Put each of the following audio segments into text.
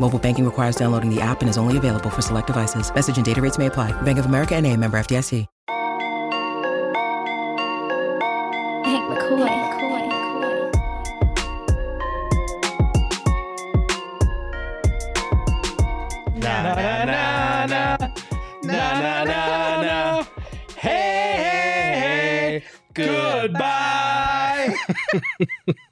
Mobile banking requires downloading the app and is only available for select devices. Message and data rates may apply. Bank of America and a member FDIC. Hank McCoy. Na na na na na na na na. Hey, hey, hey, goodbye.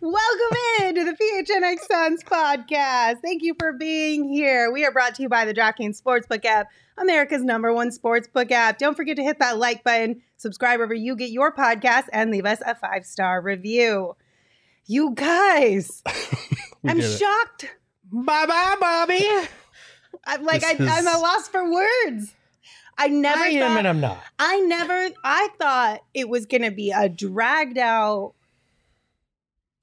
Welcome in to the PHNX Suns podcast. Thank you for being here. We are brought to you by the DraftKings Sportsbook app, America's number one sportsbook app. Don't forget to hit that like button, subscribe wherever you get your podcast, and leave us a five star review. You guys, I'm shocked. Bye bye, Bobby. I'm like, I, is- I'm at loss for words. I never I thought, am and I'm not. I never, I thought it was going to be a dragged out,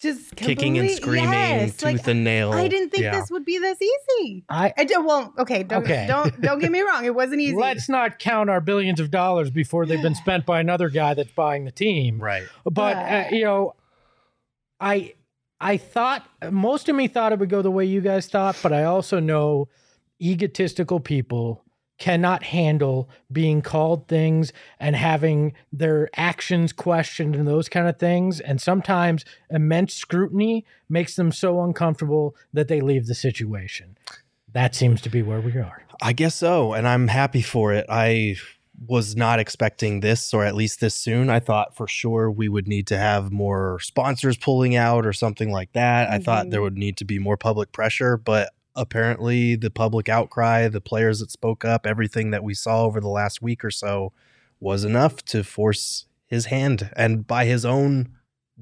just kicking and screaming, yes, tooth like, and nail. I didn't think Yeah. this would be this easy. I I do, well, okay, don't Okay. don't don't get me wrong. It wasn't easy. let's not count our billions of dollars before they've been spent by another guy that's buying the team. Right. But uh, you know, I I thought most of me thought it would go the way you guys thought, but I also know egotistical people cannot handle being called things and having their actions questioned and those kind of things and sometimes immense scrutiny makes them so uncomfortable that they leave the situation. That seems to be where we are. I guess so, and I'm happy for it. I was not expecting this, or at least this soon. I thought for sure we would need to have more sponsors pulling out or something like that. I thought there Mhm. would need to be more public pressure, but apparently the public outcry, the players that spoke up, everything that we saw over the last week or so was enough to force his hand and by his own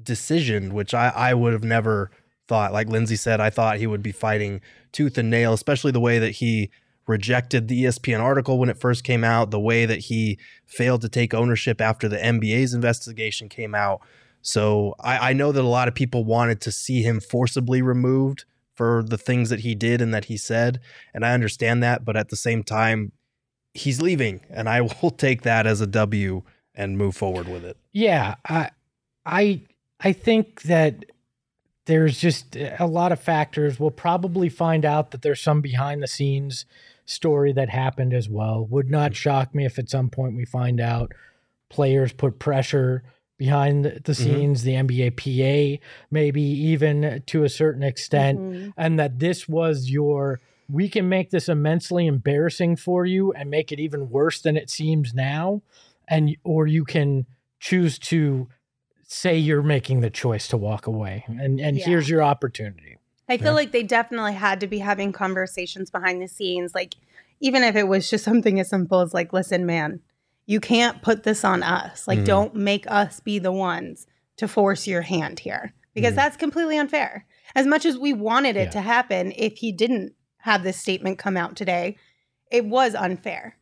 decision, which I, I would have never thought. Like Lindsay said, I thought he would be fighting tooth and nail, especially the way that he rejected the ESPN article when it first came out, the way that he failed to take ownership after the NBA's investigation came out. So I, I know that a lot of people wanted to see him forcibly removed for the things that he did and that he said. And I understand that. But at the same time, he's leaving. And I will take that as a W and move forward with it. Yeah, I I I think that there's just a lot of factors. We'll probably find out that there's some behind the scenes story that happened as well. Would not mm. shock me if at some point we find out players put pressure behind the, the scenes, the NBA PA, maybe even to a certain extent, Mhm. and that this was your we can make this immensely embarrassing for you and make it even worse than it seems now and or you can choose to say you're making the choice to walk away and and Yeah. here's your opportunity I feel Yeah. like they definitely had to be having conversations behind the scenes, like even if it was just something as simple as like, listen, man, you can't put this on us. Like, Mhm. don't make us be the ones to force your hand here because Mhm. that's completely unfair. As much as we wanted it Yeah. to happen, if he didn't have this statement come out today, it was unfair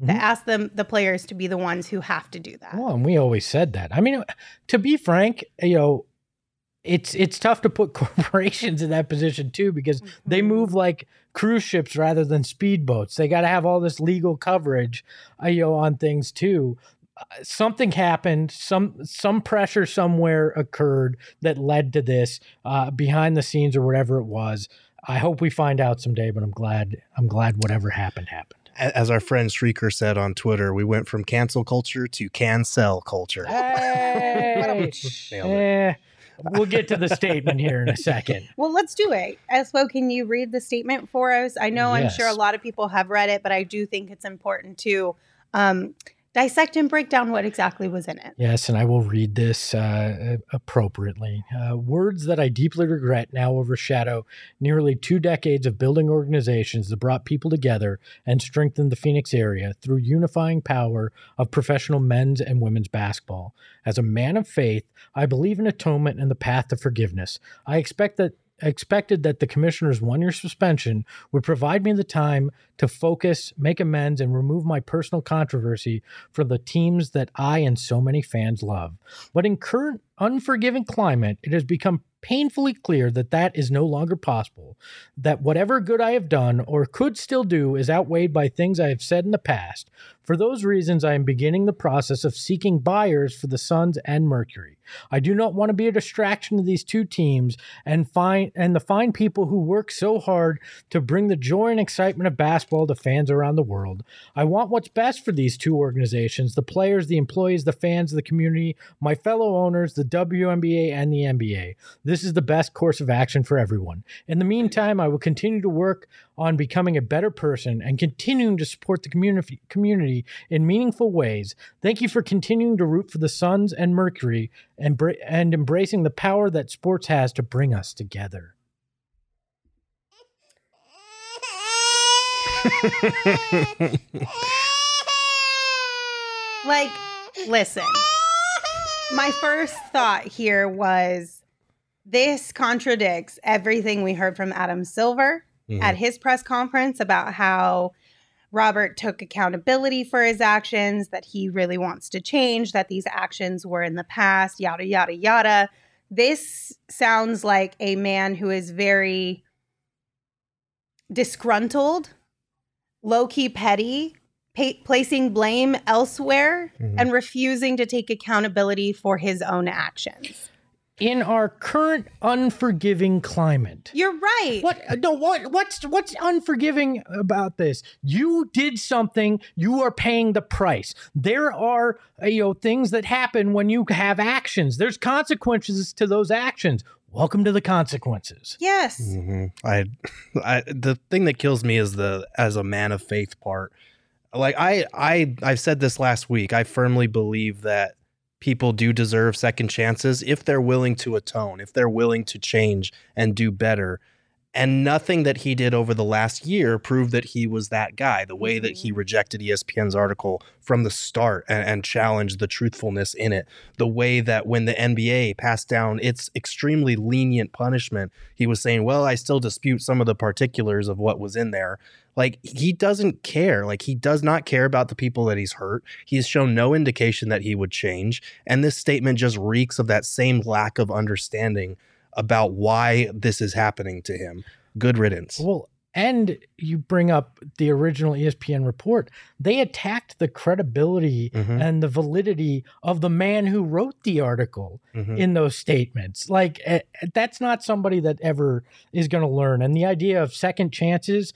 Mhm. to ask them the players to be the ones who have to do that. well and we always said that i mean to be frank you know it's it's tough to put corporations in that position too because they Mhm. move like cruise ships rather than speedboats they got to have all this legal coverage uh, you know on things too Uh, something happened some some pressure somewhere occurred that led to this uh, behind the scenes or whatever it was i hope we find out someday but i'm glad i'm glad whatever happened happened As our friend Streaker said on Twitter, we went from cancel culture to cancel culture. Hey! Nailed it. Eh, we'll get to the statement here in a second. Well, let's do it. Espo, can you read the statement for us? I know I'm sure a lot of people have read it, but I do think it's important to um, dissect and break down what exactly was in it. Yes, and I will read this uh, appropriately. Uh, words that I deeply regret now overshadow nearly two decades of building organizations that brought people together and strengthened the Phoenix area through unifying power of professional men's and women's basketball. As a man of faith, I believe in atonement and the path to forgiveness. I expect that expected that the commissioner's one year suspension would provide me the time to focus, make amends, and remove my personal controversy from the teams that I and so many fans love. But in current unforgiving climate, it has become painfully clear that that is no longer possible, that whatever good I have done or could still do is outweighed by things I have said in the past. For those reasons, I am beginning the process of seeking buyers for the Suns and Mercury. I do not want to be a distraction to these two teams and find and the fine people who work so hard to bring the joy and excitement of basketball to fans around the world. I want what's best for these two organizations, the players, the employees, the fans, the community, my fellow owners, the WNBA and the NBA. This is the best course of action for everyone. In the meantime, I will continue to work on becoming a better person and continuing to support the community community in meaningful ways. Thank you for continuing to root for the Suns and Mercury and, and embracing the power that sports has to bring us together. Like, listen. My first thought here was this contradicts everything we heard from Adam Silver Mhm. at his press conference about how Robert took accountability for his actions, that he really wants to change, that these actions were in the past, yada, yada, yada. This sounds like a man who is very disgruntled, low key petty, pa- placing blame elsewhere, Mhm. and refusing to take accountability for his own actions. In our current unforgiving climate, You're right. What no what what's what's unforgiving about this? You did something, you are paying the price. There are you know things that happen when you have actions. There's consequences to those actions. Welcome to the consequences. Yes. hmm I, I, the thing that kills me is the as a man of faith part. Like I, I, I've said this last week. I firmly believe that people do deserve second chances if they're willing to atone, if they're willing to change and do better. And nothing that he did over the last year proved that he was that guy. The way that he mm-hmm. rejected E ESPN's article from the start and, and challenged the truthfulness in it, the way that when the NBA passed down its extremely lenient punishment, he was saying, Well, I still dispute some of the particulars of what was in there. Like, he doesn't care. Like, he does not care about the people that he's hurt. He's shown no indication that he would change. And this statement just reeks of that same lack of understanding about why this is happening to him. Good riddance. Well, and you bring up the original ESPN report. They attacked the credibility Mhm. and the validity of the man who wrote the article Mhm. in those statements. Like eh, that's not somebody that ever is going to learn. And the idea of second chances,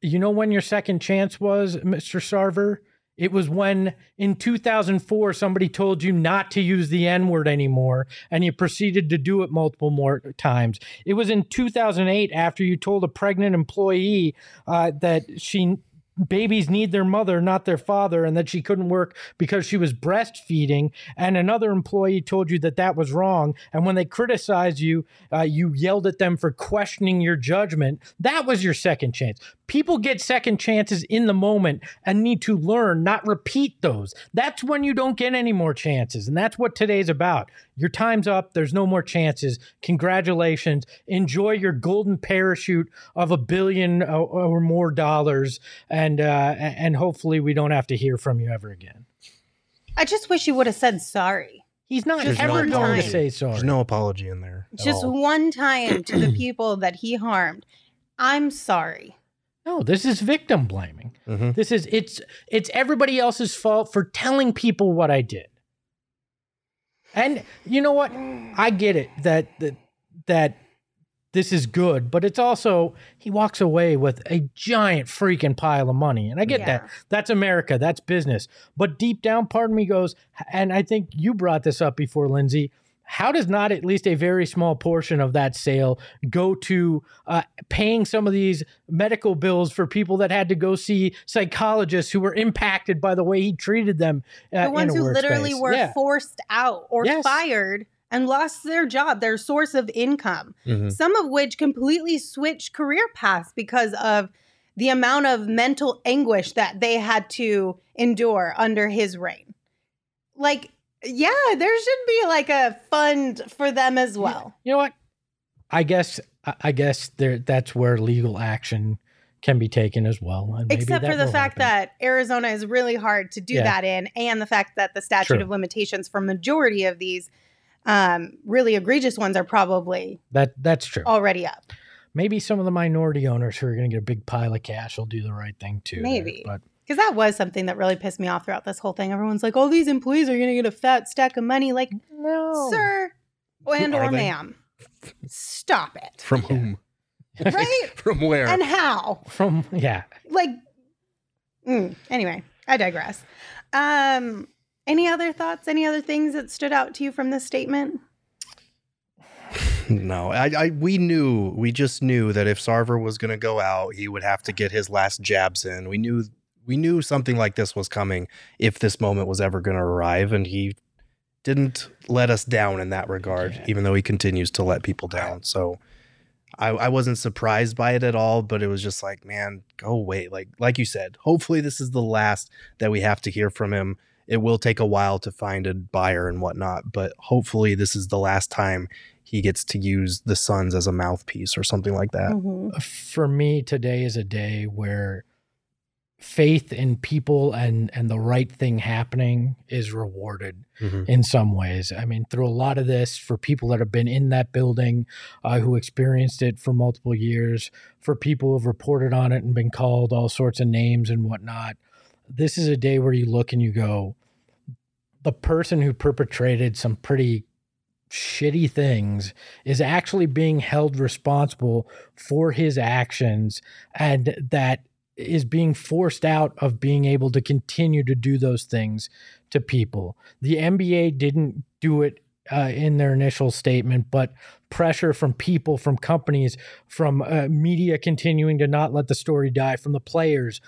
you know when your second chance was, Mr. Sarver? It was when in 2004 somebody told you not to use the N word anymore and you proceeded to do it multiple more times. It was in 2008 after you told a pregnant employee uh, that she babies need their mother, not their father, and that she couldn't work because she was breastfeeding. And another employee told you that that was wrong. And when they criticized you, uh, you yelled at them for questioning your judgment. That was your second chance. People get second chances in the moment and need to learn, not repeat those. That's when you don't get any more chances. And that's what today's about. Your time's up. There's no more chances. Congratulations. Enjoy your golden parachute of a billion uh, or more dollars. And, uh, and hopefully we don't have to hear from you ever again. I just wish you would have said sorry. He's not Just ever one going to say sorry. There's no apology in there. Just all. one time to the people that he harmed. I'm sorry. No, this is victim blaming. Mhm. This is it's it's everybody else's fault for telling people what I did. And you know what? I get it that that that this is good, but it's also he walks away with a giant freaking pile of money. And I get that. That's America, that's business. But deep down part of me goes and I think you brought this up before Lindsay, how does not at least a very small portion of that sale go to uh, paying some of these medical bills for people that had to go see psychologists who were impacted by the way he treated them? Uh, the ones who literally workspace? were Yeah. forced out or Yes. fired and lost their job, their source of income. Mhm. Some of which completely switched career paths because of the amount of mental anguish that they had to endure under his reign. Like, yeah, there should be like a fund for them as well. You know what? I guess I- I guess there that's where legal action can be taken as well. and maybe Except for the fact happen. that Arizona is really hard to do Yeah. that in, and the fact that the statute True. of limitations for majority of these um, really egregious ones are probably that that's true. already up. Maybe some of the minority owners who are going to get a big pile of cash will do the right thing too. there, Maybe. but Because that was something that really pissed me off throughout this whole thing. Everyone's like, "Oh, these employees are going to get a fat stack of money." Like, no, sir and are or they? ma'am, stop it. From whom? Right? From where? and how? From yeah, Like, mm, anyway, I digress. Um, any other thoughts? Any other things that stood out to you from this statement? No, I, I we knew we just knew that if Sarver was going to go out, he would have to get his last jabs in. We knew we knew something like this was coming if this moment was ever going to arrive, and he didn't let us down in that regard, Yeah. even though he continues to let people down. So I, I wasn't surprised by it at all, but it was just like, man, go away. Like like you said, hopefully this is the last that we have to hear from him. It will take a while to find a buyer and whatnot, but hopefully this is the last time he gets to use the Suns as a mouthpiece or something like that. Mhm. for me today is a day where faith in people and and the right thing happening is rewarded Mhm. in some ways. I mean, through a lot of this, for people that have been in that building, uh, who experienced it for multiple years, for people who've reported on it and been called all sorts of names and whatnot, this is a day where you look and you go, the person who perpetrated some pretty shitty things is actually being held responsible for his actions and that is being forced out of being able to continue to do those things to people. The NBA didn't do it uh, in their initial statement, but pressure from people, from companies, from uh, media continuing to not let the story die, from the players.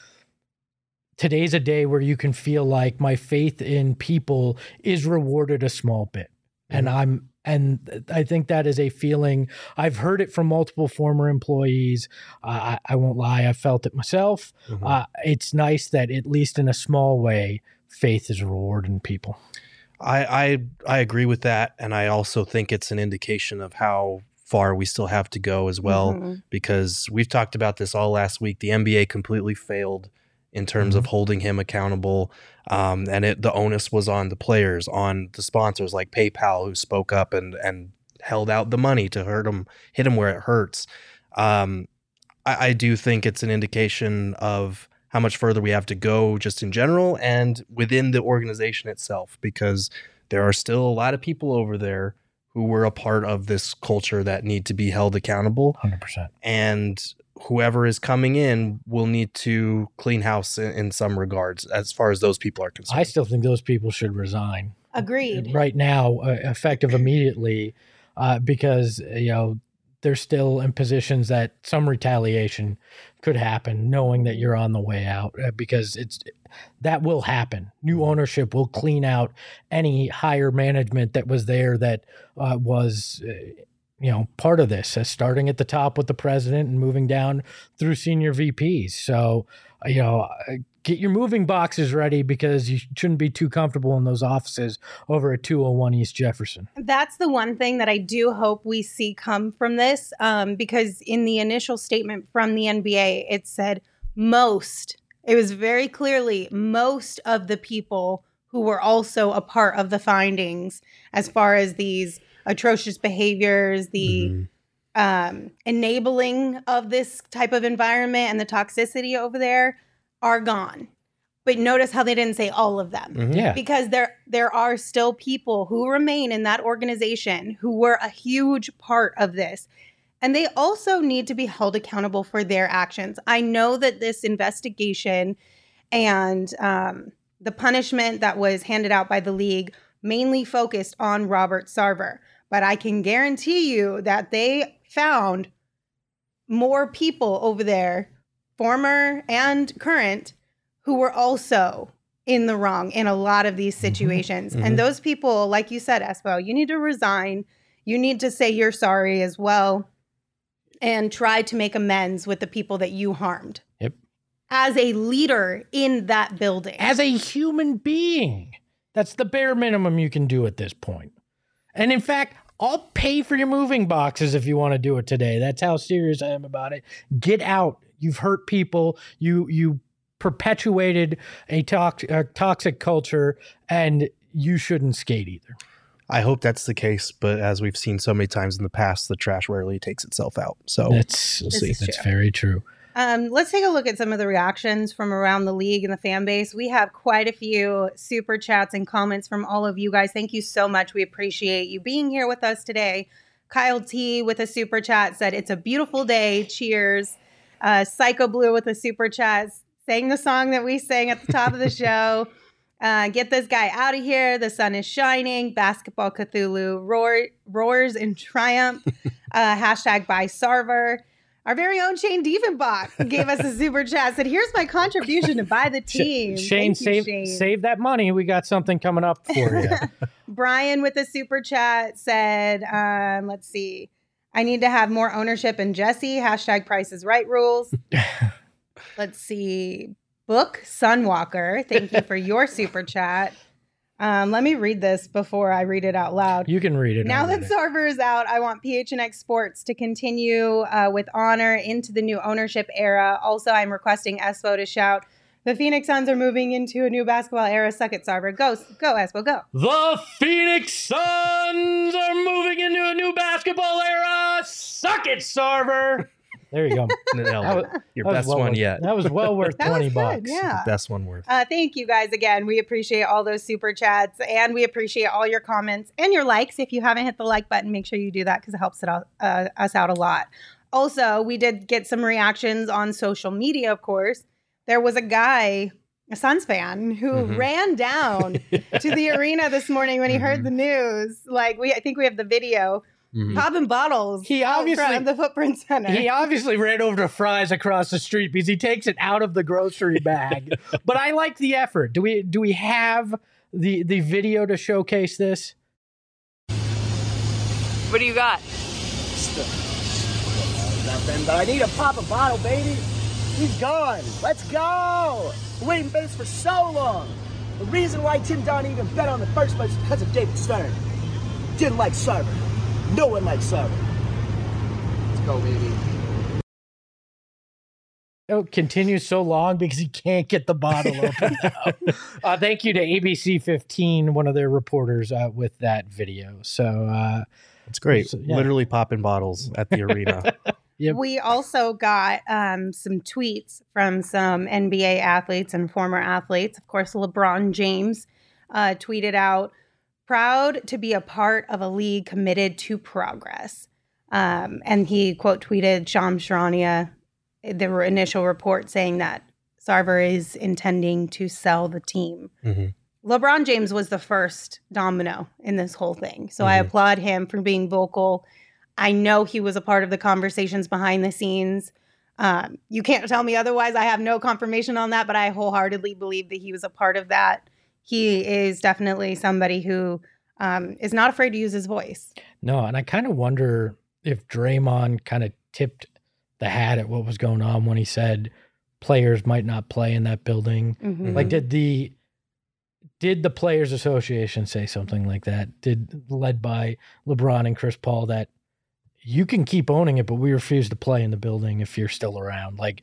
Today's a day where you can feel like my faith in people is rewarded a small bit. And I'm and I think that is a feeling I've heard it from multiple former employees. Uh, I, I won't lie, I felt it myself. Mhm. Uh, it's nice that at least in a small way, faith is rewarding people. I, I I agree with that, and I also think it's an indication of how far we still have to go as well. Mhm. because we've talked about this all last week. The NBA completely failed in terms of holding him accountable, um, and it, the onus was on the players, on the sponsors like PayPal, who spoke up and and held out the money to hurt him, hit him where it hurts. Um, I, I do think it's an indication of how much further we have to go, just in general, and within the organization itself, because there are still a lot of people over there who were a part of this culture that need to be held accountable Hundred percent. and whoever is coming in will need to clean house in, in some regards as far as those people are concerned. I still think those people should resign Agreed. right now, uh, effective immediately, uh, because you know they're still in positions that some retaliation could happen, knowing that you're on the way out, uh, because it's that will happen. New ownership will clean out any higher management that was there that uh, was. Uh, you know, part of this, uh, starting at the top with the president and moving down through senior VPs. So, uh, you know, get your moving boxes ready because you shouldn't be too comfortable in those offices over at 201 East Jefferson. That's the one thing that I do hope we see come from this, um, because in the initial statement from the NBA, it said most. It was very clearly most of the people who were also a part of the findings, as far as these atrocious behaviors, the Mhm. um, enabling of this type of environment and the toxicity over there, are gone. But notice how they didn't say all of them Mhm. Yeah. because there there are still people who remain in that organization who were a huge part of this and they also need to be held accountable for their actions i know that this investigation and um, the punishment that was handed out by the league mainly focused on Robert Sarver. But I can guarantee you that they found more people over there, former and current, who were also in the wrong in a lot of these situations. Mhm. And those people, like you said, Espo, you need to resign. You need to say you're sorry as well and try to make amends with the people that you harmed. Yep. As a leader in that building. As a human being, that's the bare minimum you can do at this point. And in fact, I'll pay for your moving boxes if you want to do it today. That's how serious I am about it. Get out. You've hurt people. You you perpetuated a, tox- a toxic culture, and you shouldn't skate either. I hope that's the case, but as we've seen so many times in the past, the trash rarely takes itself out. So That's we'll see. that's true. very true. Um, let's take a look at some of the reactions from around the league and the fan base. We have quite a few super chats and comments from all of you guys. Thank you so much. We appreciate you being here with us today. Kyle T with a super chat said, It's a beautiful day. Cheers. Uh, Psycho Blue with a super chat sang the song that we sang at the top of the show. Uh, get this guy out of here. The sun is shining. Basketball Cthulhu roar, roars in triumph. Uh, hashtag by Sarver. Our very own Shane Diefenbach gave us a super chat. Said, "Here's my contribution to buy the team." Shane, Thank you, save Shane. save that money. We got something coming up for you. Brian with a super chat said, um, "Let's see, I need to have more ownership in Jesse." Hashtag Price is Right rules. Let's see, Book Sunwalker. Thank you for your super chat. Um, let me read this before I read it out loud. you can read it. Now that. Sarver is out, I want PHNX Sports to continue uh, with honor into the new ownership era. Also, I'm requesting Espo to shout, "The Phoenix Suns are moving into a new basketball era." Suck it, Sarver. Go, go, Espo, go. The Phoenix Suns are moving into a new basketball era. Suck it, Sarver. There you go. Nailed it. was- Your best well one worth- yet. That was well worth That was twenty good, bucks. yeah. Best one worth. Uh, thank you guys again. We appreciate all those super chats and we appreciate all your comments and your likes. If you haven't hit the like button, make sure you do that because it helps it out, uh, us out a lot. Also, we did get some reactions on social media, of course. There was a guy, a Suns fan, who Mhm. ran down to the arena this morning when he heard the news. Like we, I think we have the video Mhm. popping bottles. He out obviously- front of the Footprint Center. He obviously ran over to Fry's across the street because he takes it out of the grocery bag. but I like the effort. Do we do we have the the video to showcase this? What do you got? Nothing, but I need to pop a bottle, baby. He's gone. Let's go. We're waiting for this for so long. The reason why Tim Donaghy even bet on the first place is because of David Stern. Didn't like Sarver. No one likes Sarver. Let's go, baby. Oh, continues so long because he can't get the bottle open. uh, thank you to ABC 15, one of their reporters, uh, with that video. So, uh, It's great. So, yeah. Literally popping bottles at the arena. Yep. We also got um, some tweets from some NBA athletes and former athletes. Of course, LeBron James uh, tweeted out, proud to be a part of a league committed to progress. Um, and he quote tweeted Shams Charania, the initial report saying that Sarver is intending to sell the team. Mhm. LeBron James was the first domino in this whole thing. So I Mhm. applaud him for being vocal. I know he was a part of the conversations behind the scenes. Um, you can't tell me otherwise. I have no confirmation on that, but I wholeheartedly believe that he was a part of that. He is definitely somebody who um, is not afraid to use his voice. no, and I kind of wonder if Draymond kind of tipped the hat at what was going on when he said players might not play in that building. Mhm. Like, did the did the players association say something like that? Did led by LeBron and Chris Paul that you can keep owning it, but we refuse to play in the building if you're still around. Like,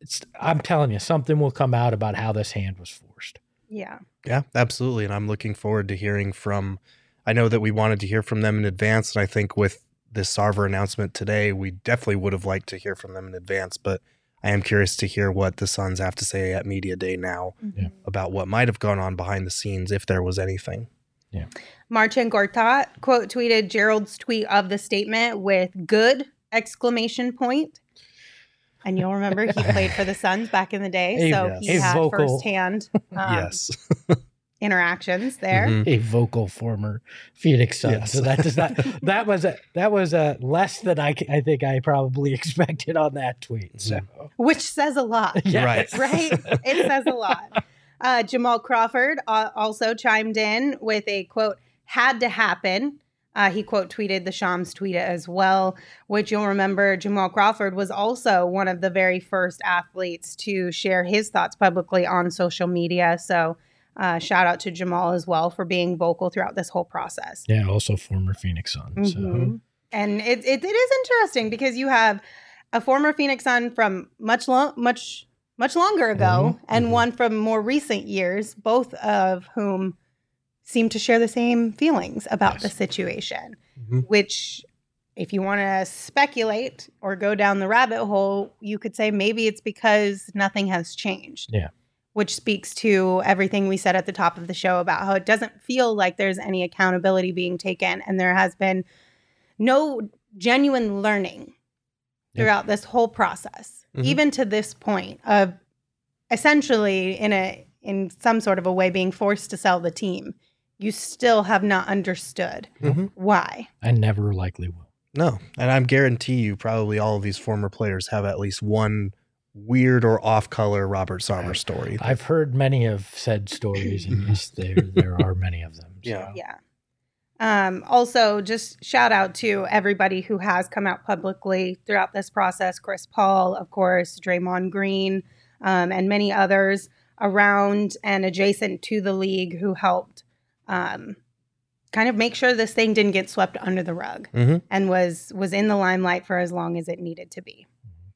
it's, I'm telling you, something will come out about how this hand was forced. Yeah. Yeah, absolutely. And I'm looking forward to hearing from. I know that we wanted to hear from them in advance, and I think with this Sarver announcement today, we definitely would have liked to hear from them in advance. But I am curious to hear what the Suns have to say at media day now mm-hmm. Yeah. about what might have gone on behind the scenes, if there was anything. Marcin Gortat quote tweeted Gerald's tweet of the statement with good exclamation point. And you'll remember he played for the Suns back in the day, so Yes. he A had vocal. firsthand um, yes, interactions there. Mhm. a vocal former Phoenix Sun. Yes. So that does not that was a that was a less than I I think I probably expected on that tweet. So which says a lot, Yes. Right. right? it says a lot. Uh, Jamal Crawford uh, also chimed in with a quote, had to happen. Uh, he quote tweeted the Shams tweet as well, which you'll remember Jamal Crawford was also one of the very first athletes to share his thoughts publicly on social media. So, uh, shout out to Jamal as well for being vocal throughout this whole process. Yeah, also former Phoenix Sun. So Mhm. And it, it, it is interesting because you have a former Phoenix Sun from much long, much much longer ago, and Mhm. one from more recent years, both of whom seem to share the same feelings about Yes. the situation. Mhm. Which, if you want to speculate or go down the rabbit hole, you could say maybe it's because nothing has changed. Yeah. Which speaks to everything we said at the top of the show about how it doesn't feel like there's any accountability being taken, and there has been no genuine learning Yep. throughout this whole process, Mhm. even to this point of essentially in a in some sort of a way being forced to sell the team. You still have not understood Mhm. why. I never likely will. No, and i'm guarantee you, probably all of these former players have at least one weird or off-color Robert Sarver story. I've heard many of said stories, and yes, there there are many of them. So. Yeah. Yeah. Um, also, just shout out to everybody who has come out publicly throughout this process Chris Paul, of course, Draymond Green, um, and many others around and adjacent to the league who helped um, kind of make sure this thing didn't get swept under the rug Mhm. and was was in the limelight for as long as it needed to be.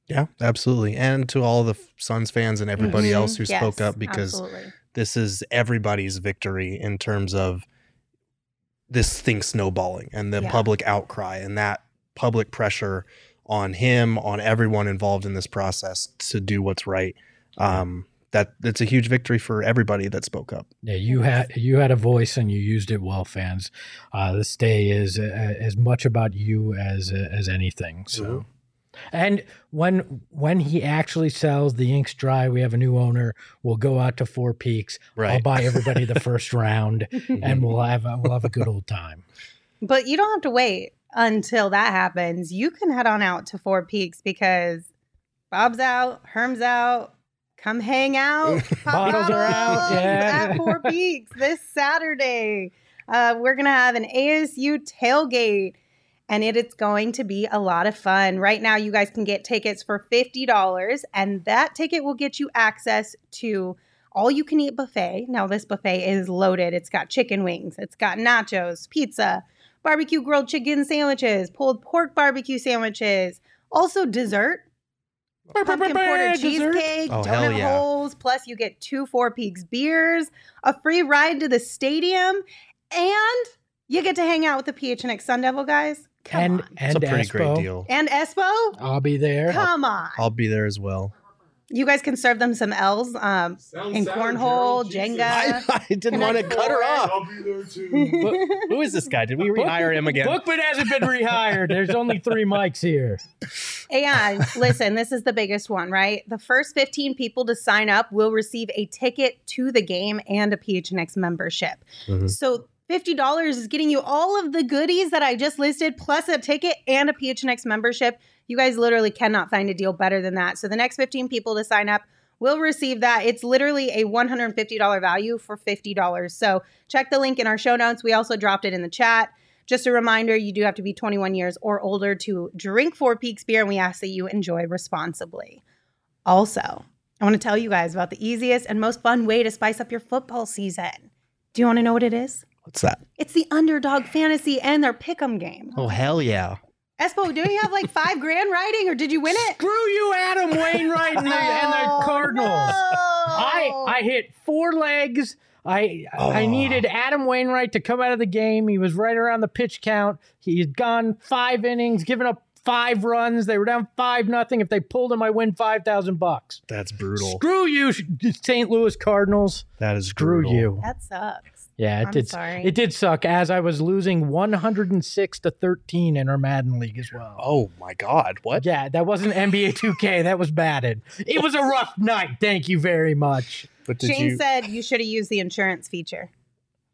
Yeah, absolutely. And to all the Suns fans and everybody Mhm. else who spoke up because absolutely. this is everybody's victory in terms of this thing snowballing and the Yeah. public outcry and that public pressure on him, on everyone involved in this process to do what's right. Um, that that's a huge victory for everybody that spoke up. Yeah, you had you had a voice and you used it well, fans. Uh, this day is uh, as much about you as uh, as anything. So, Mhm. And when when he actually sells, the ink's dry. We have a new owner. We'll go out to Four Peaks. I'll buy everybody the first round, and we'll have a, we'll have a good old time. But you don't have to wait until that happens. You can head on out to Four Peaks because Bob's out, Herm's out. Come hang out. Pop Bottles are out, yeah. At Four Peaks this Saturday. Uh, we're going to have an ASU tailgate and it is going to be a lot of fun. Right now, you guys can get tickets for $50, and that ticket will get you access to all you can eat buffet. Now, this buffet is loaded. It's got chicken wings, it's got nachos, pizza, barbecue grilled chicken sandwiches, pulled pork barbecue sandwiches, also dessert. Pumpkin porter cheesecake, Oh, hell donut yeah. holes, plus you get two Four Peaks beers, a free ride to the stadium, and you get to hang out with the PHNX Sun Devil guys. Come and on. It's a pretty Espo. great deal. And Espo, I'll be there. come on. I'll be there as well. You guys can serve them some L's um, in cornhole, Jenga. I, I didn't want to cut her off. Who is this guy? Did we rehire him again? Bookman hasn't been rehired. There's only three mics here. And listen, this is the biggest one, right? The first 15 people to sign up will receive a ticket to the game and a PHNX membership. Mhm. So $50 is getting you all of the goodies that I just listed, plus a ticket and a PHNX membership. You guys literally cannot find a deal better than that. So the next 15 people to sign up will receive that. It's literally a $150 value for $50. So check the link in our show notes. We also dropped it in the chat. Just a reminder, you do have to be 21 years or older to drink Four Peaks beer, and we ask that you enjoy responsibly. Also, I want to tell you guys about the easiest and most fun way to spice up your football season. Do you want to know what it is? What's that? It's the Underdog Fantasy and their Pick'em game. Oh hell yeah! Espo, do you have like five grand riding, or did you win it? Screw you, Adam Wainwright and the, and the Oh, Cardinals. I no. I hit four legs. I I Oh. needed Adam Wainwright to come out of the game. He was right around the pitch count. He had gone five innings, given up five runs. They were down five nothing. If they pulled him, I win five thousand bucks. That's brutal. Screw you, St. Louis Cardinals. That is Screw brutal. you. That sucks. Yeah, it I'm did. sorry. It did suck as I was losing 106 to 13 in our Madden league as well. Oh my God! What? Yeah, that wasn't NBA 2K. That was Madden. It was a rough night. Thank you very much. But did Shane you? said you should have used the insurance feature.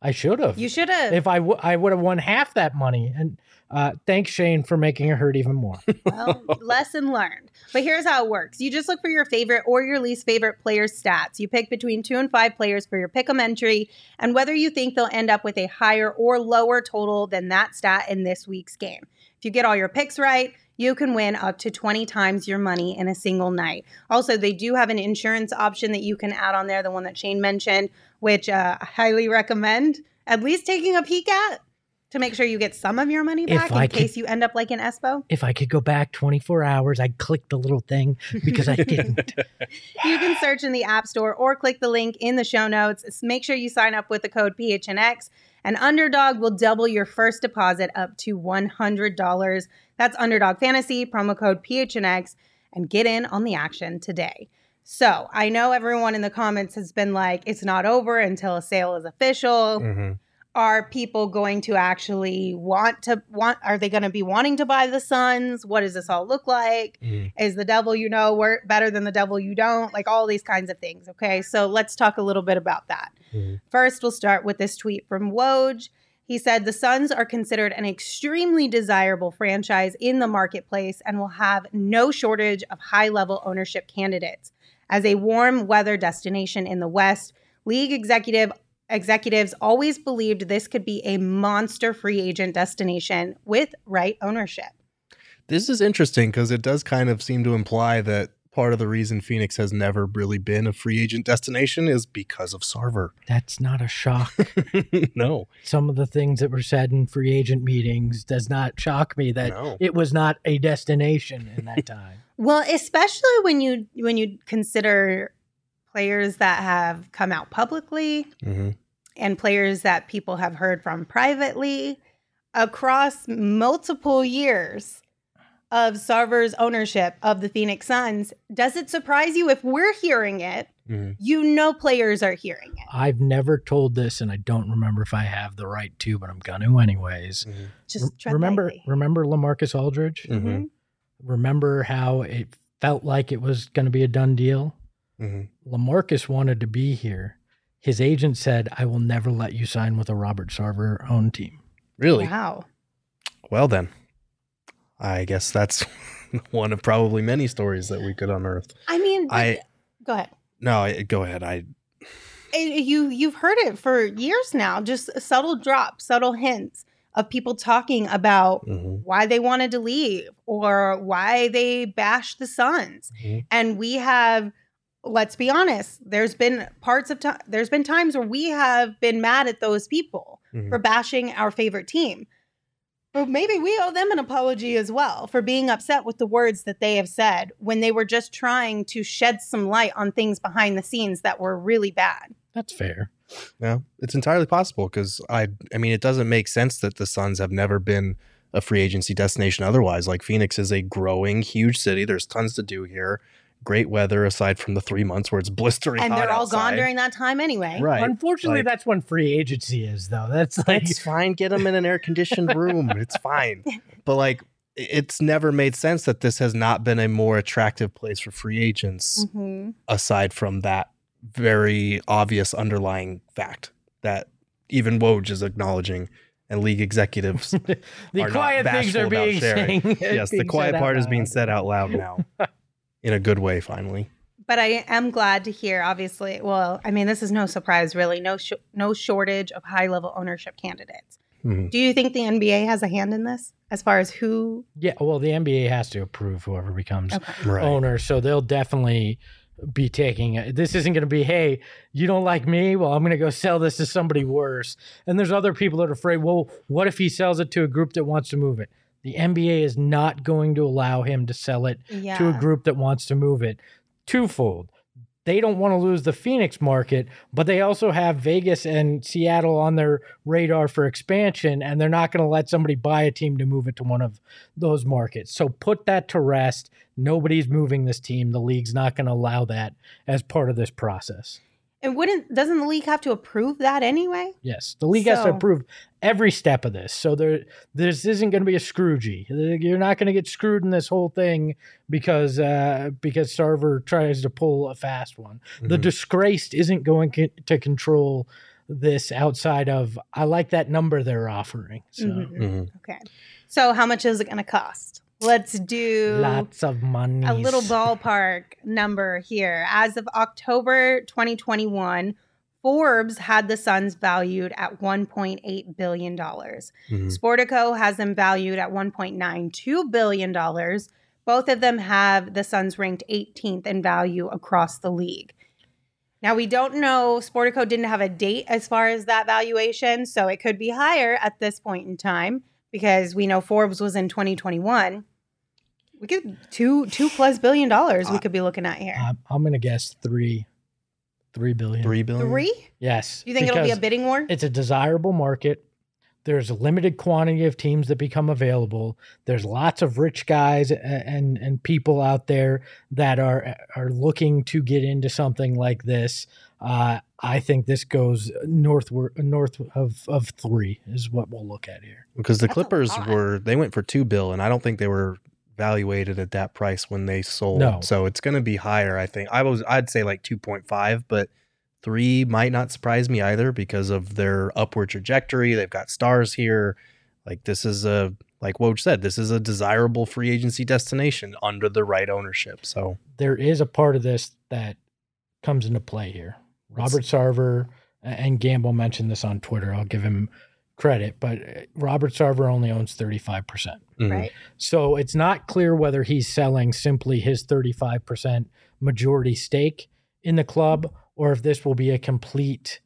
I should have. You should have. If I w- I would have won half that money. And uh, thanks Shane for making it hurt even more. Well, lesson learned. But here's how it works. You just look for your favorite or your least favorite player's stats. You pick between two and five players for your pick'em entry, and whether you think they'll end up with a higher or lower total than that stat in this week's game. If you get all your picks right, you can win up to 20 times your money in a single night. Also, they do have an insurance option that you can add on there, the one that Shane mentioned, which uh, I highly recommend at least taking a peek at to make sure you get some of your money If back in I could- case you end up like an Espo. If I could go back 24 hours, I'd click the little thing because I didn't. You can search in the App Store or click the link in the show notes. Make sure you sign up with the code PHNX, and Underdog will double your first deposit up to $100. That's Underdog Fantasy, promo code PHNX, and get in on the action today. So I know everyone in the comments has been like, it's not over until a sale is official. Mhm. Are people going to actually want to want? Are they going to be wanting to buy the Suns? What does this all look like? Mhm. Is the devil you know wor- better than the devil you don't? Like all these kinds of things. Okay, so let's talk a little bit about that. Mhm. First, we'll start with this tweet from Woj. He said the Suns are considered an extremely desirable franchise in the marketplace and will have no shortage of high level ownership candidates. As a warm weather destination in the West, league executive executives always believed this could be a monster free agent destination with right ownership. This is interesting because it does kind of seem to imply that part of the reason Phoenix has never really been a free agent destination is because of Sarver. That's not a shock. no, Some of the things that were said in free agent meetings does not shock me that No. it was not a destination in that time. Well, especially when you when you consider players that have come out publicly Mhm. and players that people have heard from privately across multiple years of Sarver's ownership of the Phoenix Suns. Does it surprise you if we're hearing it? Mhm. You know players are hearing it. I've never told this, and I don't remember if I have the right to, but I'm gonna anyways. Just tread remember, lightly. remember Lamarcus Aldridge. Mhm. Remember how it felt like it was going to be a done deal. Mhm. Lamarcus wanted to be here. His agent said, "I will never let you sign with a Robert Sarver owned team." Really? Wow. Well, then, I guess that's one of probably many stories that we could unearth. I mean, I go ahead. no, I, go ahead. I you you've heard it for years now just subtle drops subtle hints of people talking about mhm. why they wanted to leave or why they bashed the suns Mhm. and we have let's be honest there's been parts of time there's been times where we have been mad at those people Mhm. for bashing our favorite team but maybe we owe them an apology as well for being upset with the words that they have said when they were just trying to shed some light on things behind the scenes that were really bad That's fair. Yeah, it's entirely possible because I, I mean, it doesn't make sense that the Suns have never been a free agency destination otherwise. Like Phoenix is a growing, huge city. There's tons to do here. Great weather aside from the three months where it's blistering and hot they're all gone during that time anyway. Right. Unfortunately, Like- that's when free agency is, though. That's like It's fine. Get them in an air conditioned room. It's fine. But like, it's never made sense that this has not been a more attractive place for free agents Mhm. aside from that very obvious underlying fact that even Woj is acknowledging and league executives. the are not quiet things are being sharing. saying. yes, the quiet part is being said out loud now in a good way, finally. But I am glad to hear. Obviously, well, I mean, this is no surprise, really. No, sh- no shortage of high level ownership candidates. Mhm. Do you think the NBA has a hand in this, as far as who? Yeah, well, the NBA has to approve whoever becomes Okay. Right. owner, so they'll definitely be taking it. This isn't going to be, hey, you don't like me? Well, I'm going to go sell this to somebody worse. And there's other people that are afraid, well, what if he sells it to a group that wants to move it? The NBA is not going to allow him to sell it Yeah. to a group that wants to move it. Twofold. They don't want to lose the Phoenix market, but they also have Vegas and Seattle on their radar for expansion, and they're not going to let somebody buy a team to move it to one of those markets. So put that to rest. Nobody's moving this team. The league's not going to allow that as part of this process. And wouldn't doesn't the league have to approve that anyway? Yes, the league has to approve every step of this. So there, this isn't going to be a Scroogey. You're not going to get screwed in this whole thing because uh, because Sarver tries to pull a fast one. The Mhm. disgraced isn't going co- to control this outside of I like that number they're offering. So Mhm. Mhm. Okay. So how much is it going to cost? Let's do lots of money. a little ballpark number here. As of October 2021, Forbes had the Suns valued at 1.8 billion dollars. Mhm. Sportico has them valued at 1.92 billion dollars. Both of them have the Suns ranked 18th in value across the league. Now we don't know. Sportico didn't have a date as far as that valuation, so it could be higher at this point in time because we know Forbes was in 2021. We could two two plus billion dollars we could be looking at here. I'm, I'm going to guess three, three billion. Three billion. Three? Yes. You think it'll be a because bidding war? It's a desirable market. There's a limited quantity of teams that become available. There's lots of rich guys a- and and people out there that are are looking to get into something like this. Uh, I think this goes northward north of of three is what we'll look at here. Because the That's a Clippers lot. were they went for two bill, and I don't think they were valuated at that price when they sold. No. So it's going to be higher. I think I was I'd say like two point five, but three might not surprise me either because of their upward trajectory. They've got stars here. Like this is a like Woj said, this is a desirable free agency destination under the right ownership. So There is a part of this that comes into play here. Robert Sarver and Gamble mentioned this on Twitter. I'll give him credit, but uh, Robert Sarver only owns 35%. mhm. Right. So it's not clear whether he's selling simply his 35% majority stake in the club or if this will be a complete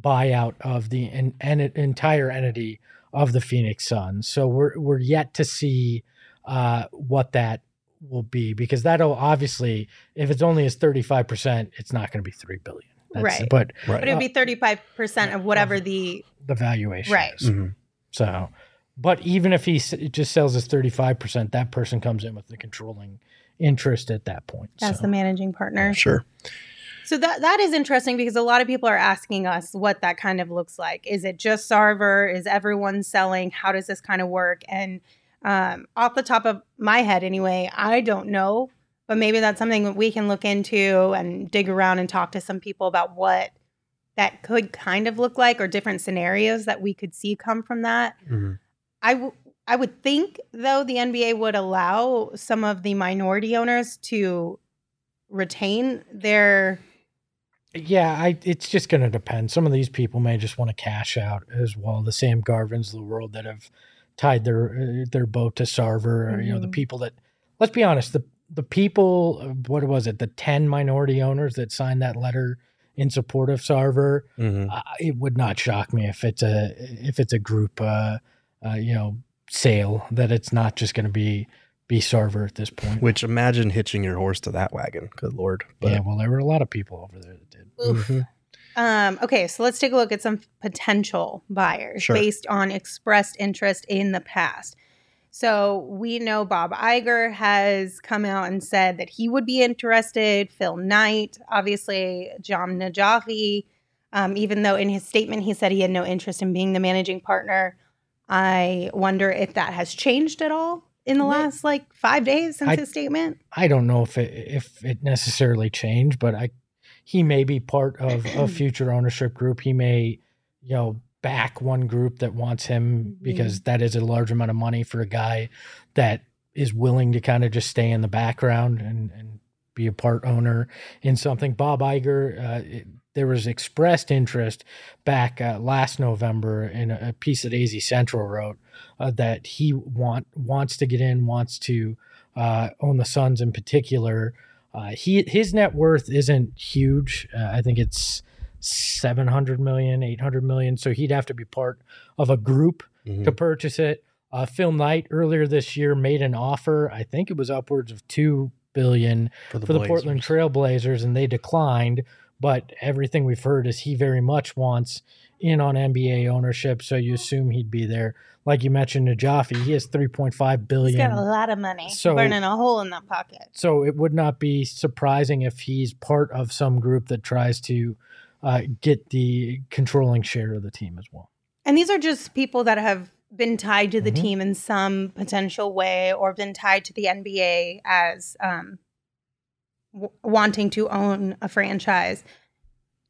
buyout of the en- en- entire entity of the Phoenix Suns. So we're we're yet to see uh, what that will be because that'll obviously if it's only his 35%, it's not going to be 3 billion. Right. But right. But it would be 35% of whatever the the valuation Right. is. Mhm. So, but even if he s- just sells his 35%, that person comes in with the controlling interest at that point. as so. the managing partner. Sure. So that that is interesting because a lot of people are asking us what that kind of looks like. Is it just Sarver? Is everyone selling? How does this kind of work? And um, off the top of my head, anyway, I don't know, but maybe that's something that we can look into and dig around and talk to some people about what that could kind of look like or different scenarios that we could see come from that. Mhm. I w- I would think though the NBA would allow some of the minority owners to retain their Yeah, I, it's just going to depend. Some of these people may just want to cash out as well. The Sam Garvins of the world that have tied their uh, their boat to Sarver, or, you know, the Mhm. people that. Let's be honest. The the people, uh, what was it? The ten minority owners that signed that letter in support of Sarver. Mhm. uh, it would not shock me if it's a if it's a group uh, uh you know sale that it's not just going to be be Sarver at this point. Which imagine hitching your horse to that wagon. Good lord. But yeah, well, there were a lot of people over there that did. Oof. Mhm. Um, okay, so let's take a look at some potential buyers Sure. based on expressed interest in the past. So we know Bob Iger has come out and said that he would be interested. Phil Knight, obviously, Jahm Najafi, um, even though in his statement he said he had no interest in being the managing partner. I wonder if that has changed at all in the last like five days since I- his statement. I don't know if it if it necessarily changed, but I he may be part of a future ownership group. He may, you know, back one group that wants him because that is a large amount of money for a guy that is willing to kind of just stay in the background and and be a part owner in something. Bob Iger, uh, it- there was expressed interest back uh, last November in a, a piece that AZ Central wrote uh, that he want wants to get in, wants to uh, own the Suns in particular. Uh, he his net worth isn't huge. Uh, I think it's 700 million, 800 million. So he'd have to be part of a group Mhm. to purchase it. Uh, Phil Knight earlier this year made an offer. I think it was upwards of two billion For the, for the Blazers. Portland Trailblazers, and they declined. But everything we've heard is he very much wants in on NBA ownership. So you assume he'd be there. Like you mentioned, Najafi, he has 3.5 He's billion. got a lot of money, So- burning a hole in that pocket. So it would not be surprising if he's part of some group that tries to uh, get the controlling share of the team as well. And these are just people that have been tied to the Mhm. team in some potential way or been tied to the NBA as um, w- wanting to own a franchise.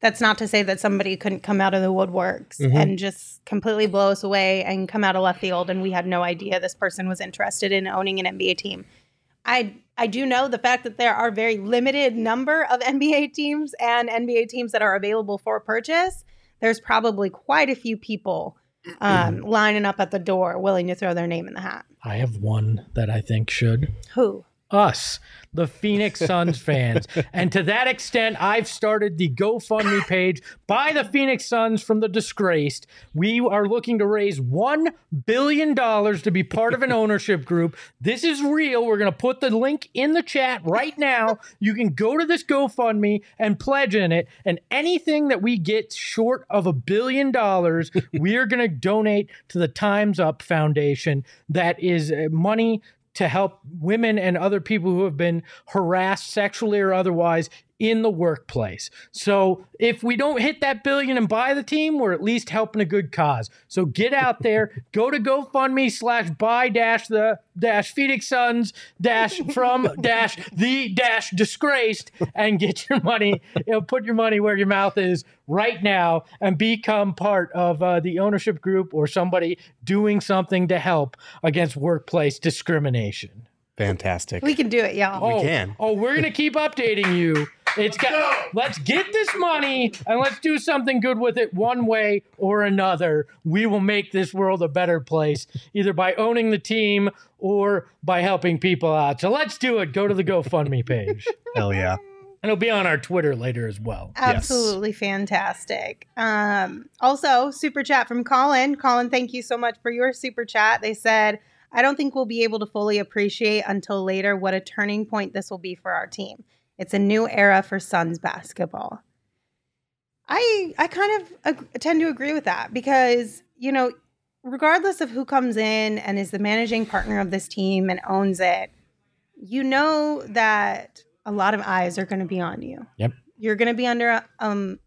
That's not to say that somebody couldn't come out of the woodworks Mhm. and just completely blow us away and come out of left field and we had no idea this person was interested in owning an NBA team. I I do know the fact that there are very limited number of NBA teams and NBA teams that are available for purchase. There's probably quite a few people um, lining up at the door, willing to throw their name in the hat. I have one that I think should. Who? Us, the Phoenix Suns fans. And to that extent, I've started the GoFundMe page by the Phoenix Suns from the disgraced. We are looking to raise $1 billion to be part of an ownership group. This is real. We're going to put the link in the chat right now. You can go to this GoFundMe and pledge in it. And anything that we get short of a billion dollars, we are going to donate to the Time's Up Foundation. That is uh, money to help women and other people who have been harassed sexually or otherwise in the workplace. So if we don't hit that billion and buy the team, we're at least helping a good cause. So get out there, go to GoFundMe slash buy dash the dash Phoenix Suns dash from dash the dash disgraced and get your money, you know, put your money where your mouth is right now and become part of uh, the ownership group or somebody doing something to help against workplace discrimination. Fantastic. We can do it, y'all. Oh, can. Oh, we're gonna keep updating you. It's got. Let's get this money and let's do something good with it, one way or another. We will make this world a better place, either by owning the team or by helping people out. So let's do it. Go to the GoFundMe page, Hell yeah. and it'll be on our Twitter later as well. Absolutely fantastic. Um, also, super chat from Colin. Colin, thank you so much for your super chat. They said, I don't think we'll be able to fully appreciate until later what a turning point this will be for our team. It's a new era for Suns basketball. I I kind of ag- tend to agree with that because, you know, regardless of who comes in and is the managing partner of this team and owns it, you know that a lot of eyes are going to be on you. Yep. You're going to be under a, um,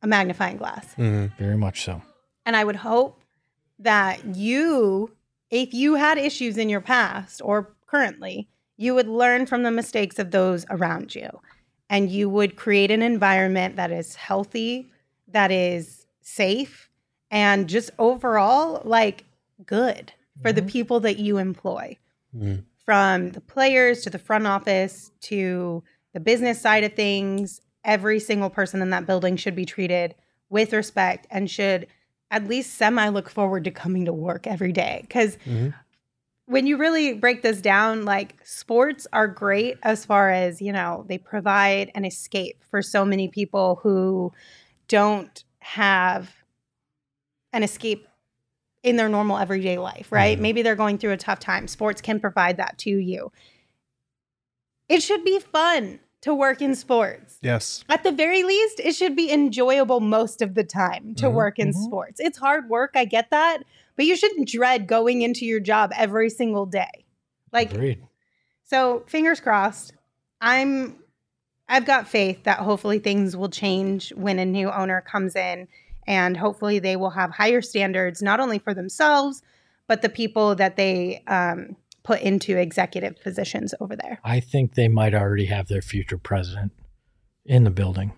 a magnifying glass. Mhm. Very much so. And I would hope that you, if you had issues in your past or currently, you would learn from the mistakes of those around you. And you would create an environment that is healthy, that is safe, and just overall like good for the people that you employ. Mhm. From the players to the front office to the business side of things, every single person in that building should be treated with respect and should at least semi look forward to coming to work every day. Because Mhm. When you really break this down, like sports are great as far as, you know, they provide an escape for so many people who don't have an escape in their normal everyday life, right? Mhm. Maybe they're going through a tough time. Sports can provide that to you. It should be fun to work in sports. Yes. At the very least, it should be enjoyable most of the time to Mhm, work in mhm. sports. It's hard work, I get that, but you shouldn't dread going into your job every single day. Like Agreed. so, fingers crossed. I'm I've got faith that hopefully things will change when a new owner comes in and hopefully they will have higher standards not only for themselves but the people that they um, put into executive positions over there. I think they might already have their future president in the building.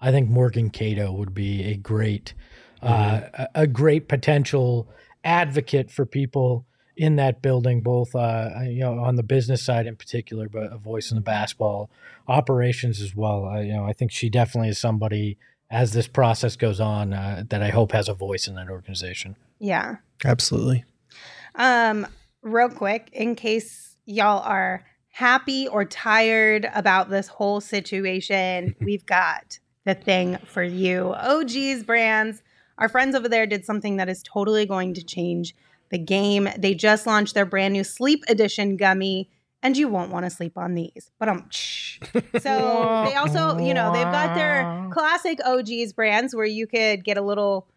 I think Morgan Cato would be a great, uh, a a great potential advocate for people in that building, both uh, you know on the business side in particular, but a voice in the basketball operations as well. I, you know, I think she definitely is somebody as this process goes on uh, that I hope has a voice in that organization. Yeah. Absolutely. Um, real quick, in case y'all are happy or tired about this whole situation, we've got the thing for you. OGeez brands. Our friends over there did something that is totally going to change the game. They just launched their brand new sleep edition gummy, and you won't want to sleep on these. But um, so they also, you know, they've got their classic OGeez brands where you could get a little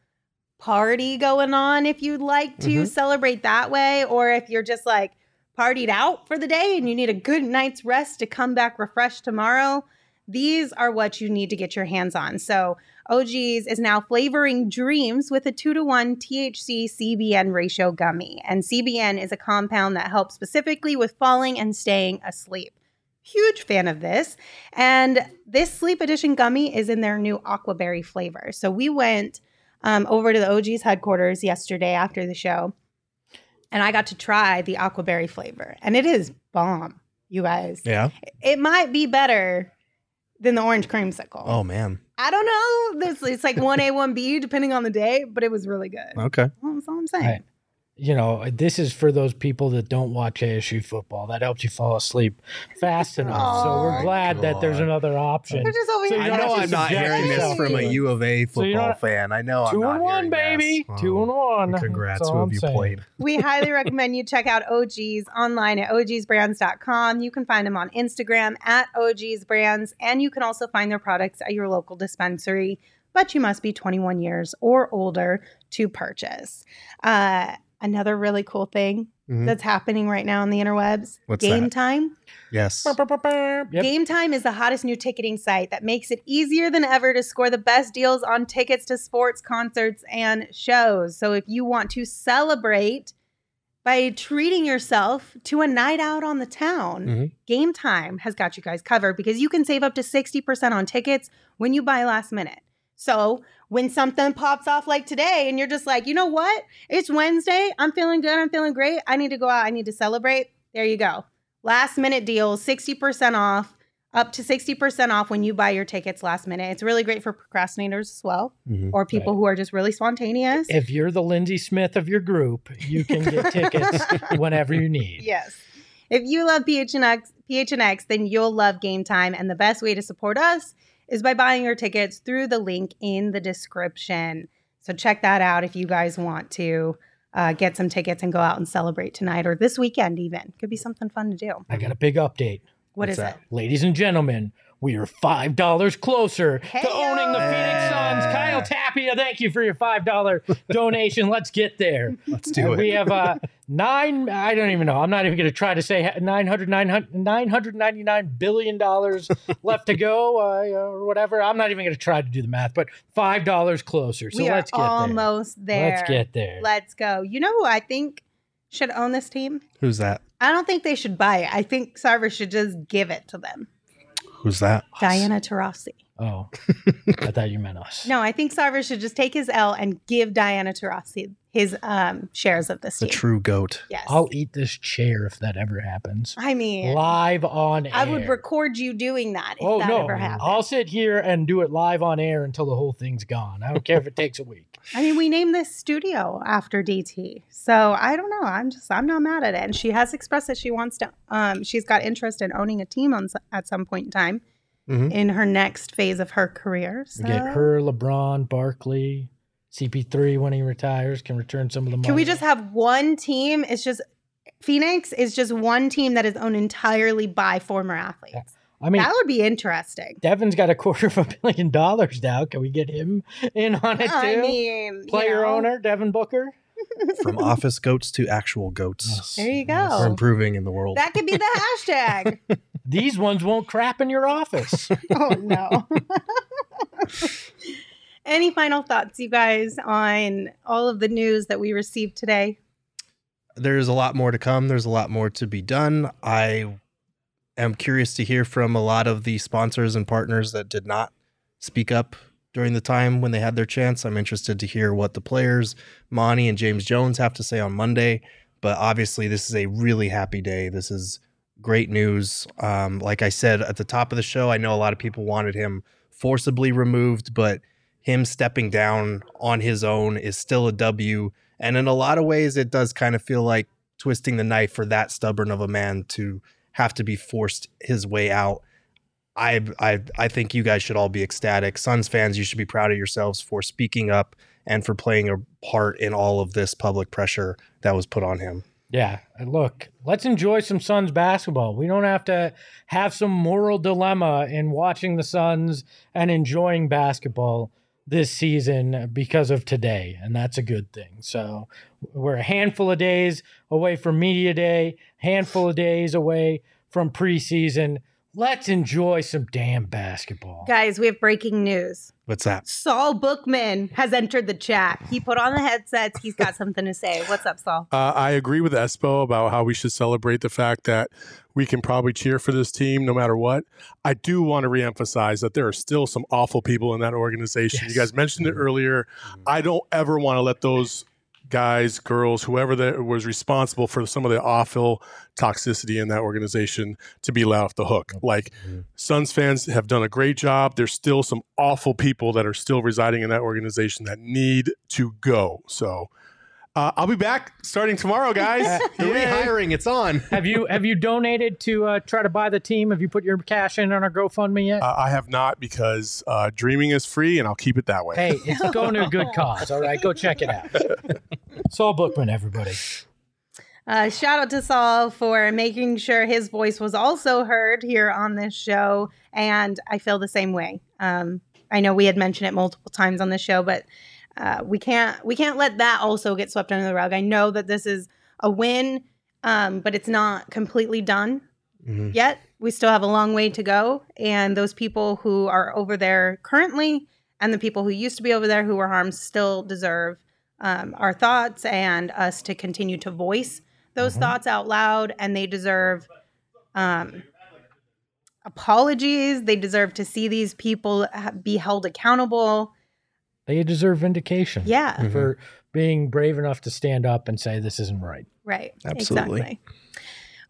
party going on if you'd like to Mhm. celebrate that way, or if you're just like partied out for the day and you need a good night's rest to come back refreshed tomorrow. these are what you need to get your hands on. So, OGeez is now flavoring dreams with a two to one THC CBN ratio gummy. And CBN is a compound that helps specifically with falling and staying asleep. Huge fan of this. And this sleep edition gummy is in their new aquaberry flavor. So, we went um, over to the OGeez headquarters yesterday after the show, and I got to try the aquaberry flavor, and it is bomb, you guys. Yeah. It might be better than the orange creamsicle. Oh man. I don't know. This it's like one A, one B, depending on the day, but it was really good. Okay. That's all I'm saying. Right. You know, this is for those people that don't watch ASU football. That helps you fall asleep fast enough. so we're Oh, glad that there's another option. They're just over So I know I'm not hearing this from a to it. U of A So football not- fan. I know I'm Two not and one, hearing this. baby. Two Oh, and one. Congrats. That's Who all have you saying. played? we highly recommend you check out OGeez online at ogsbrands.com. You can find them on Instagram at ogsbrands, and you can also find their products at your local dispensary, but you must be 21 years or older to purchase. Uh, another really cool thing Mhm. that's happening right now on the interwebs What's game that? time. Yes. Yep. Game Time is the hottest new ticketing site that makes it easier than ever to score the best deals on tickets to sports, concerts, and shows. So if you want to celebrate by treating yourself to a night out on the town, Mhm. Game Time has got you guys covered because you can save up to 60% on tickets when you buy last minute. So when something pops off like today and you're just like, you know what? It's Wednesday. I'm feeling good. I'm feeling great. I need to go out. I need to celebrate. There you go. Last minute deals, 60% off, up to 60% off when you buy your tickets last minute. It's really great for procrastinators as well, Mhm. or people who are just really spontaneous. If you're the Lindsey Smith of your group, you can get tickets whenever you need. Yes. If you love PHNX, PHNX, then you'll love Game Time. And the best way to support us is by buying your tickets through the link in the description. So check that out if you guys want to uh, get some tickets and go out and celebrate tonight or this weekend, even. Could be something fun to do. I got a big update. What What's is that? it? Ladies and gentlemen, we are five dollars closer to Hey-o. owning the Phoenix. Hey. Tapia, thank you for your five dollar donation. Let's get there. Let's do it. we have uh, nine. I don't even know. I'm not even going to try to say 900, 900, 999 billion dollars left to go uh, or whatever. I'm not even going to try to do the math, but five dollars closer. So we let's get there. almost there. Let's get there. Let's go. You know who I think should own this team? Who's that? I don't think they should buy it. I think Sarver should just give it to them. Who's that? Diana Taurasi. Oh, I thought you meant us. No, I think Sarver should just take his L and give Diana Taurasi his um, shares of this The team. true goat. yes. I'll eat this chair if that ever happens. I mean, Live on air. I would record you doing that if Oh that no! ever happened. I'll sit here and do it live on air until the whole thing's gone. I don't care if it takes a week. I mean, we named this studio after DT, so I don't know. I'm just I'm not mad at it, and she has expressed that she wants to. Um, she's got interest in owning a team on at some point in time Mhm. in her next phase of her career. So. Get her, LeBron, Barkley, CP3 when he retires can return some of the money. Can we just have one team? It's just Phoenix is just one team that is owned entirely by former athletes. I mean, that would be interesting. Devin's got a quarter of a billion dollars now. Can we get him in on it too? I mean, you Player know, owner Devin Booker. From office goats to actual goats. There you go. We're improving in the world. That could be the hashtag. These ones won't crap in your office. oh no. Any final thoughts, you guys, on all of the news that we received today? There's a lot more to come. There's a lot more to be done. I am curious to hear from a lot of the sponsors and partners that did not speak up during the time when they had their chance. I'm interested to hear what the players, Monty and James Jones, have to say on Monday. But obviously, this is a really happy day. This is great news. Um, like I said at the top of the show, I know a lot of people wanted him forcibly removed, but him stepping down on his own is still a W. And in a lot of ways, it does kind of feel like twisting the knife for that stubborn of a man to have to be forced his way out. I I I think you guys should all be ecstatic. Suns fans, you should be proud of yourselves for speaking up and for playing a part in all of this public pressure that was put on him. Yeah, look, let's enjoy some Suns basketball. We don't have to have some moral dilemma in watching the Suns and enjoying basketball this season because of today, and that's a good thing. So we're a handful of days away from media day, handful of days away from preseason. Let's enjoy some damn basketball. Guys, we have breaking news. What's that? Saul Bookman has entered the chat. He put on the headsets. He's got something to say. What's up, Saul? Uh, I agree with Espo about how we should celebrate the fact that we can probably cheer for this team no matter what. I do want to reemphasize that there are still some awful people in that organization. Yes. You guys mentioned it earlier. I don't ever want to let those guys, girls, whoever that was responsible for some of the awful toxicity in that organization to be let off the hook. Like mm-hmm. Suns fans have done a great job. There's still some awful people that are still residing in that organization that need to go. So uh, I'll be back starting tomorrow, guys. The rehiring, it's on. Have you have you donated to uh, try to buy the team? Have you put your cash in on our GoFundMe yet? Uh, I have not because uh, dreaming is free, and I'll keep it that way. hey, it's going to a good cause. All right, go check it out. Saul Bookman, everybody. Uh, shout out to Saul for making sure his voice was also heard here on this show. And I feel the same way. Um, I know we had mentioned it multiple times on the show, but uh, we can't we can't let that also get swept under the rug. I know that this is a win, um, but it's not completely done Mhm. yet. We still have a long way to go. And those people who are over there currently and the people who used to be over there who were harmed still deserve um, our thoughts and us to continue to voice those thoughts out loud. And they deserve um, apologies. They deserve to see these people be held accountable. They deserve vindication. Yeah. For being brave enough to stand up and say this isn't right. Right. Absolutely. Exactly.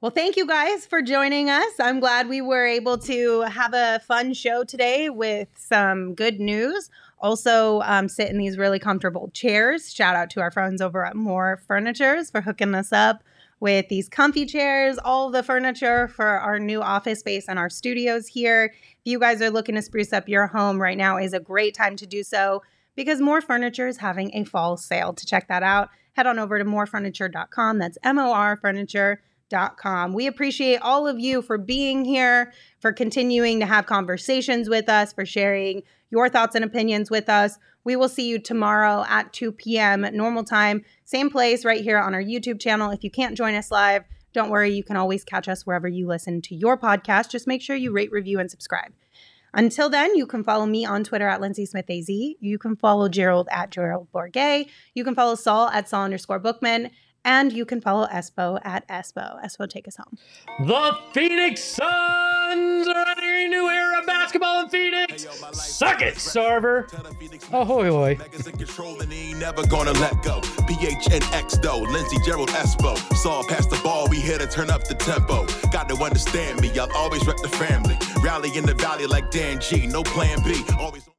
Well, thank you guys for joining us. I'm glad we were able to have a fun show today with some good news. Also, um, sit in these really comfortable chairs. Shout out to our friends over at Mor Furnitures for hooking us up with these comfy chairs, all the furniture for our new office space and our studios here. If you guys are looking to spruce up your home right now, is a great time to do so because Mor Furniture is having a fall sale. To check that out, head on over to morfurniture.com. That's M O R furniture.com. We appreciate all of you for being here, for continuing to have conversations with us, for sharing your thoughts and opinions with us. We will see you tomorrow at 2 p.m. normal time, same place right here on our YouTube channel. If you can't join us live, don't worry, you can always catch us wherever you listen to your podcast. Just make sure you rate, review, and subscribe. Until then, you can follow me on Twitter at Lindsay Smith AZ. You can follow Gerald at Gerald Bourguet. You can follow Saul at Saul underscore Bookman. And you can follow Espo at Espo. Espo, take us home. The Phoenix Suns are entering a new era of basketball in Phoenix. Suck it, Sarver. Ahoy, hoy. Megas in control and he ain't never gonna let go. PHNX though, Lindsey Gerald Espo. Saw past the ball, we here to turn up the tempo. Got to understand me, I'll always rep the family. Rally in the valley like Dan G, no plan B. Always.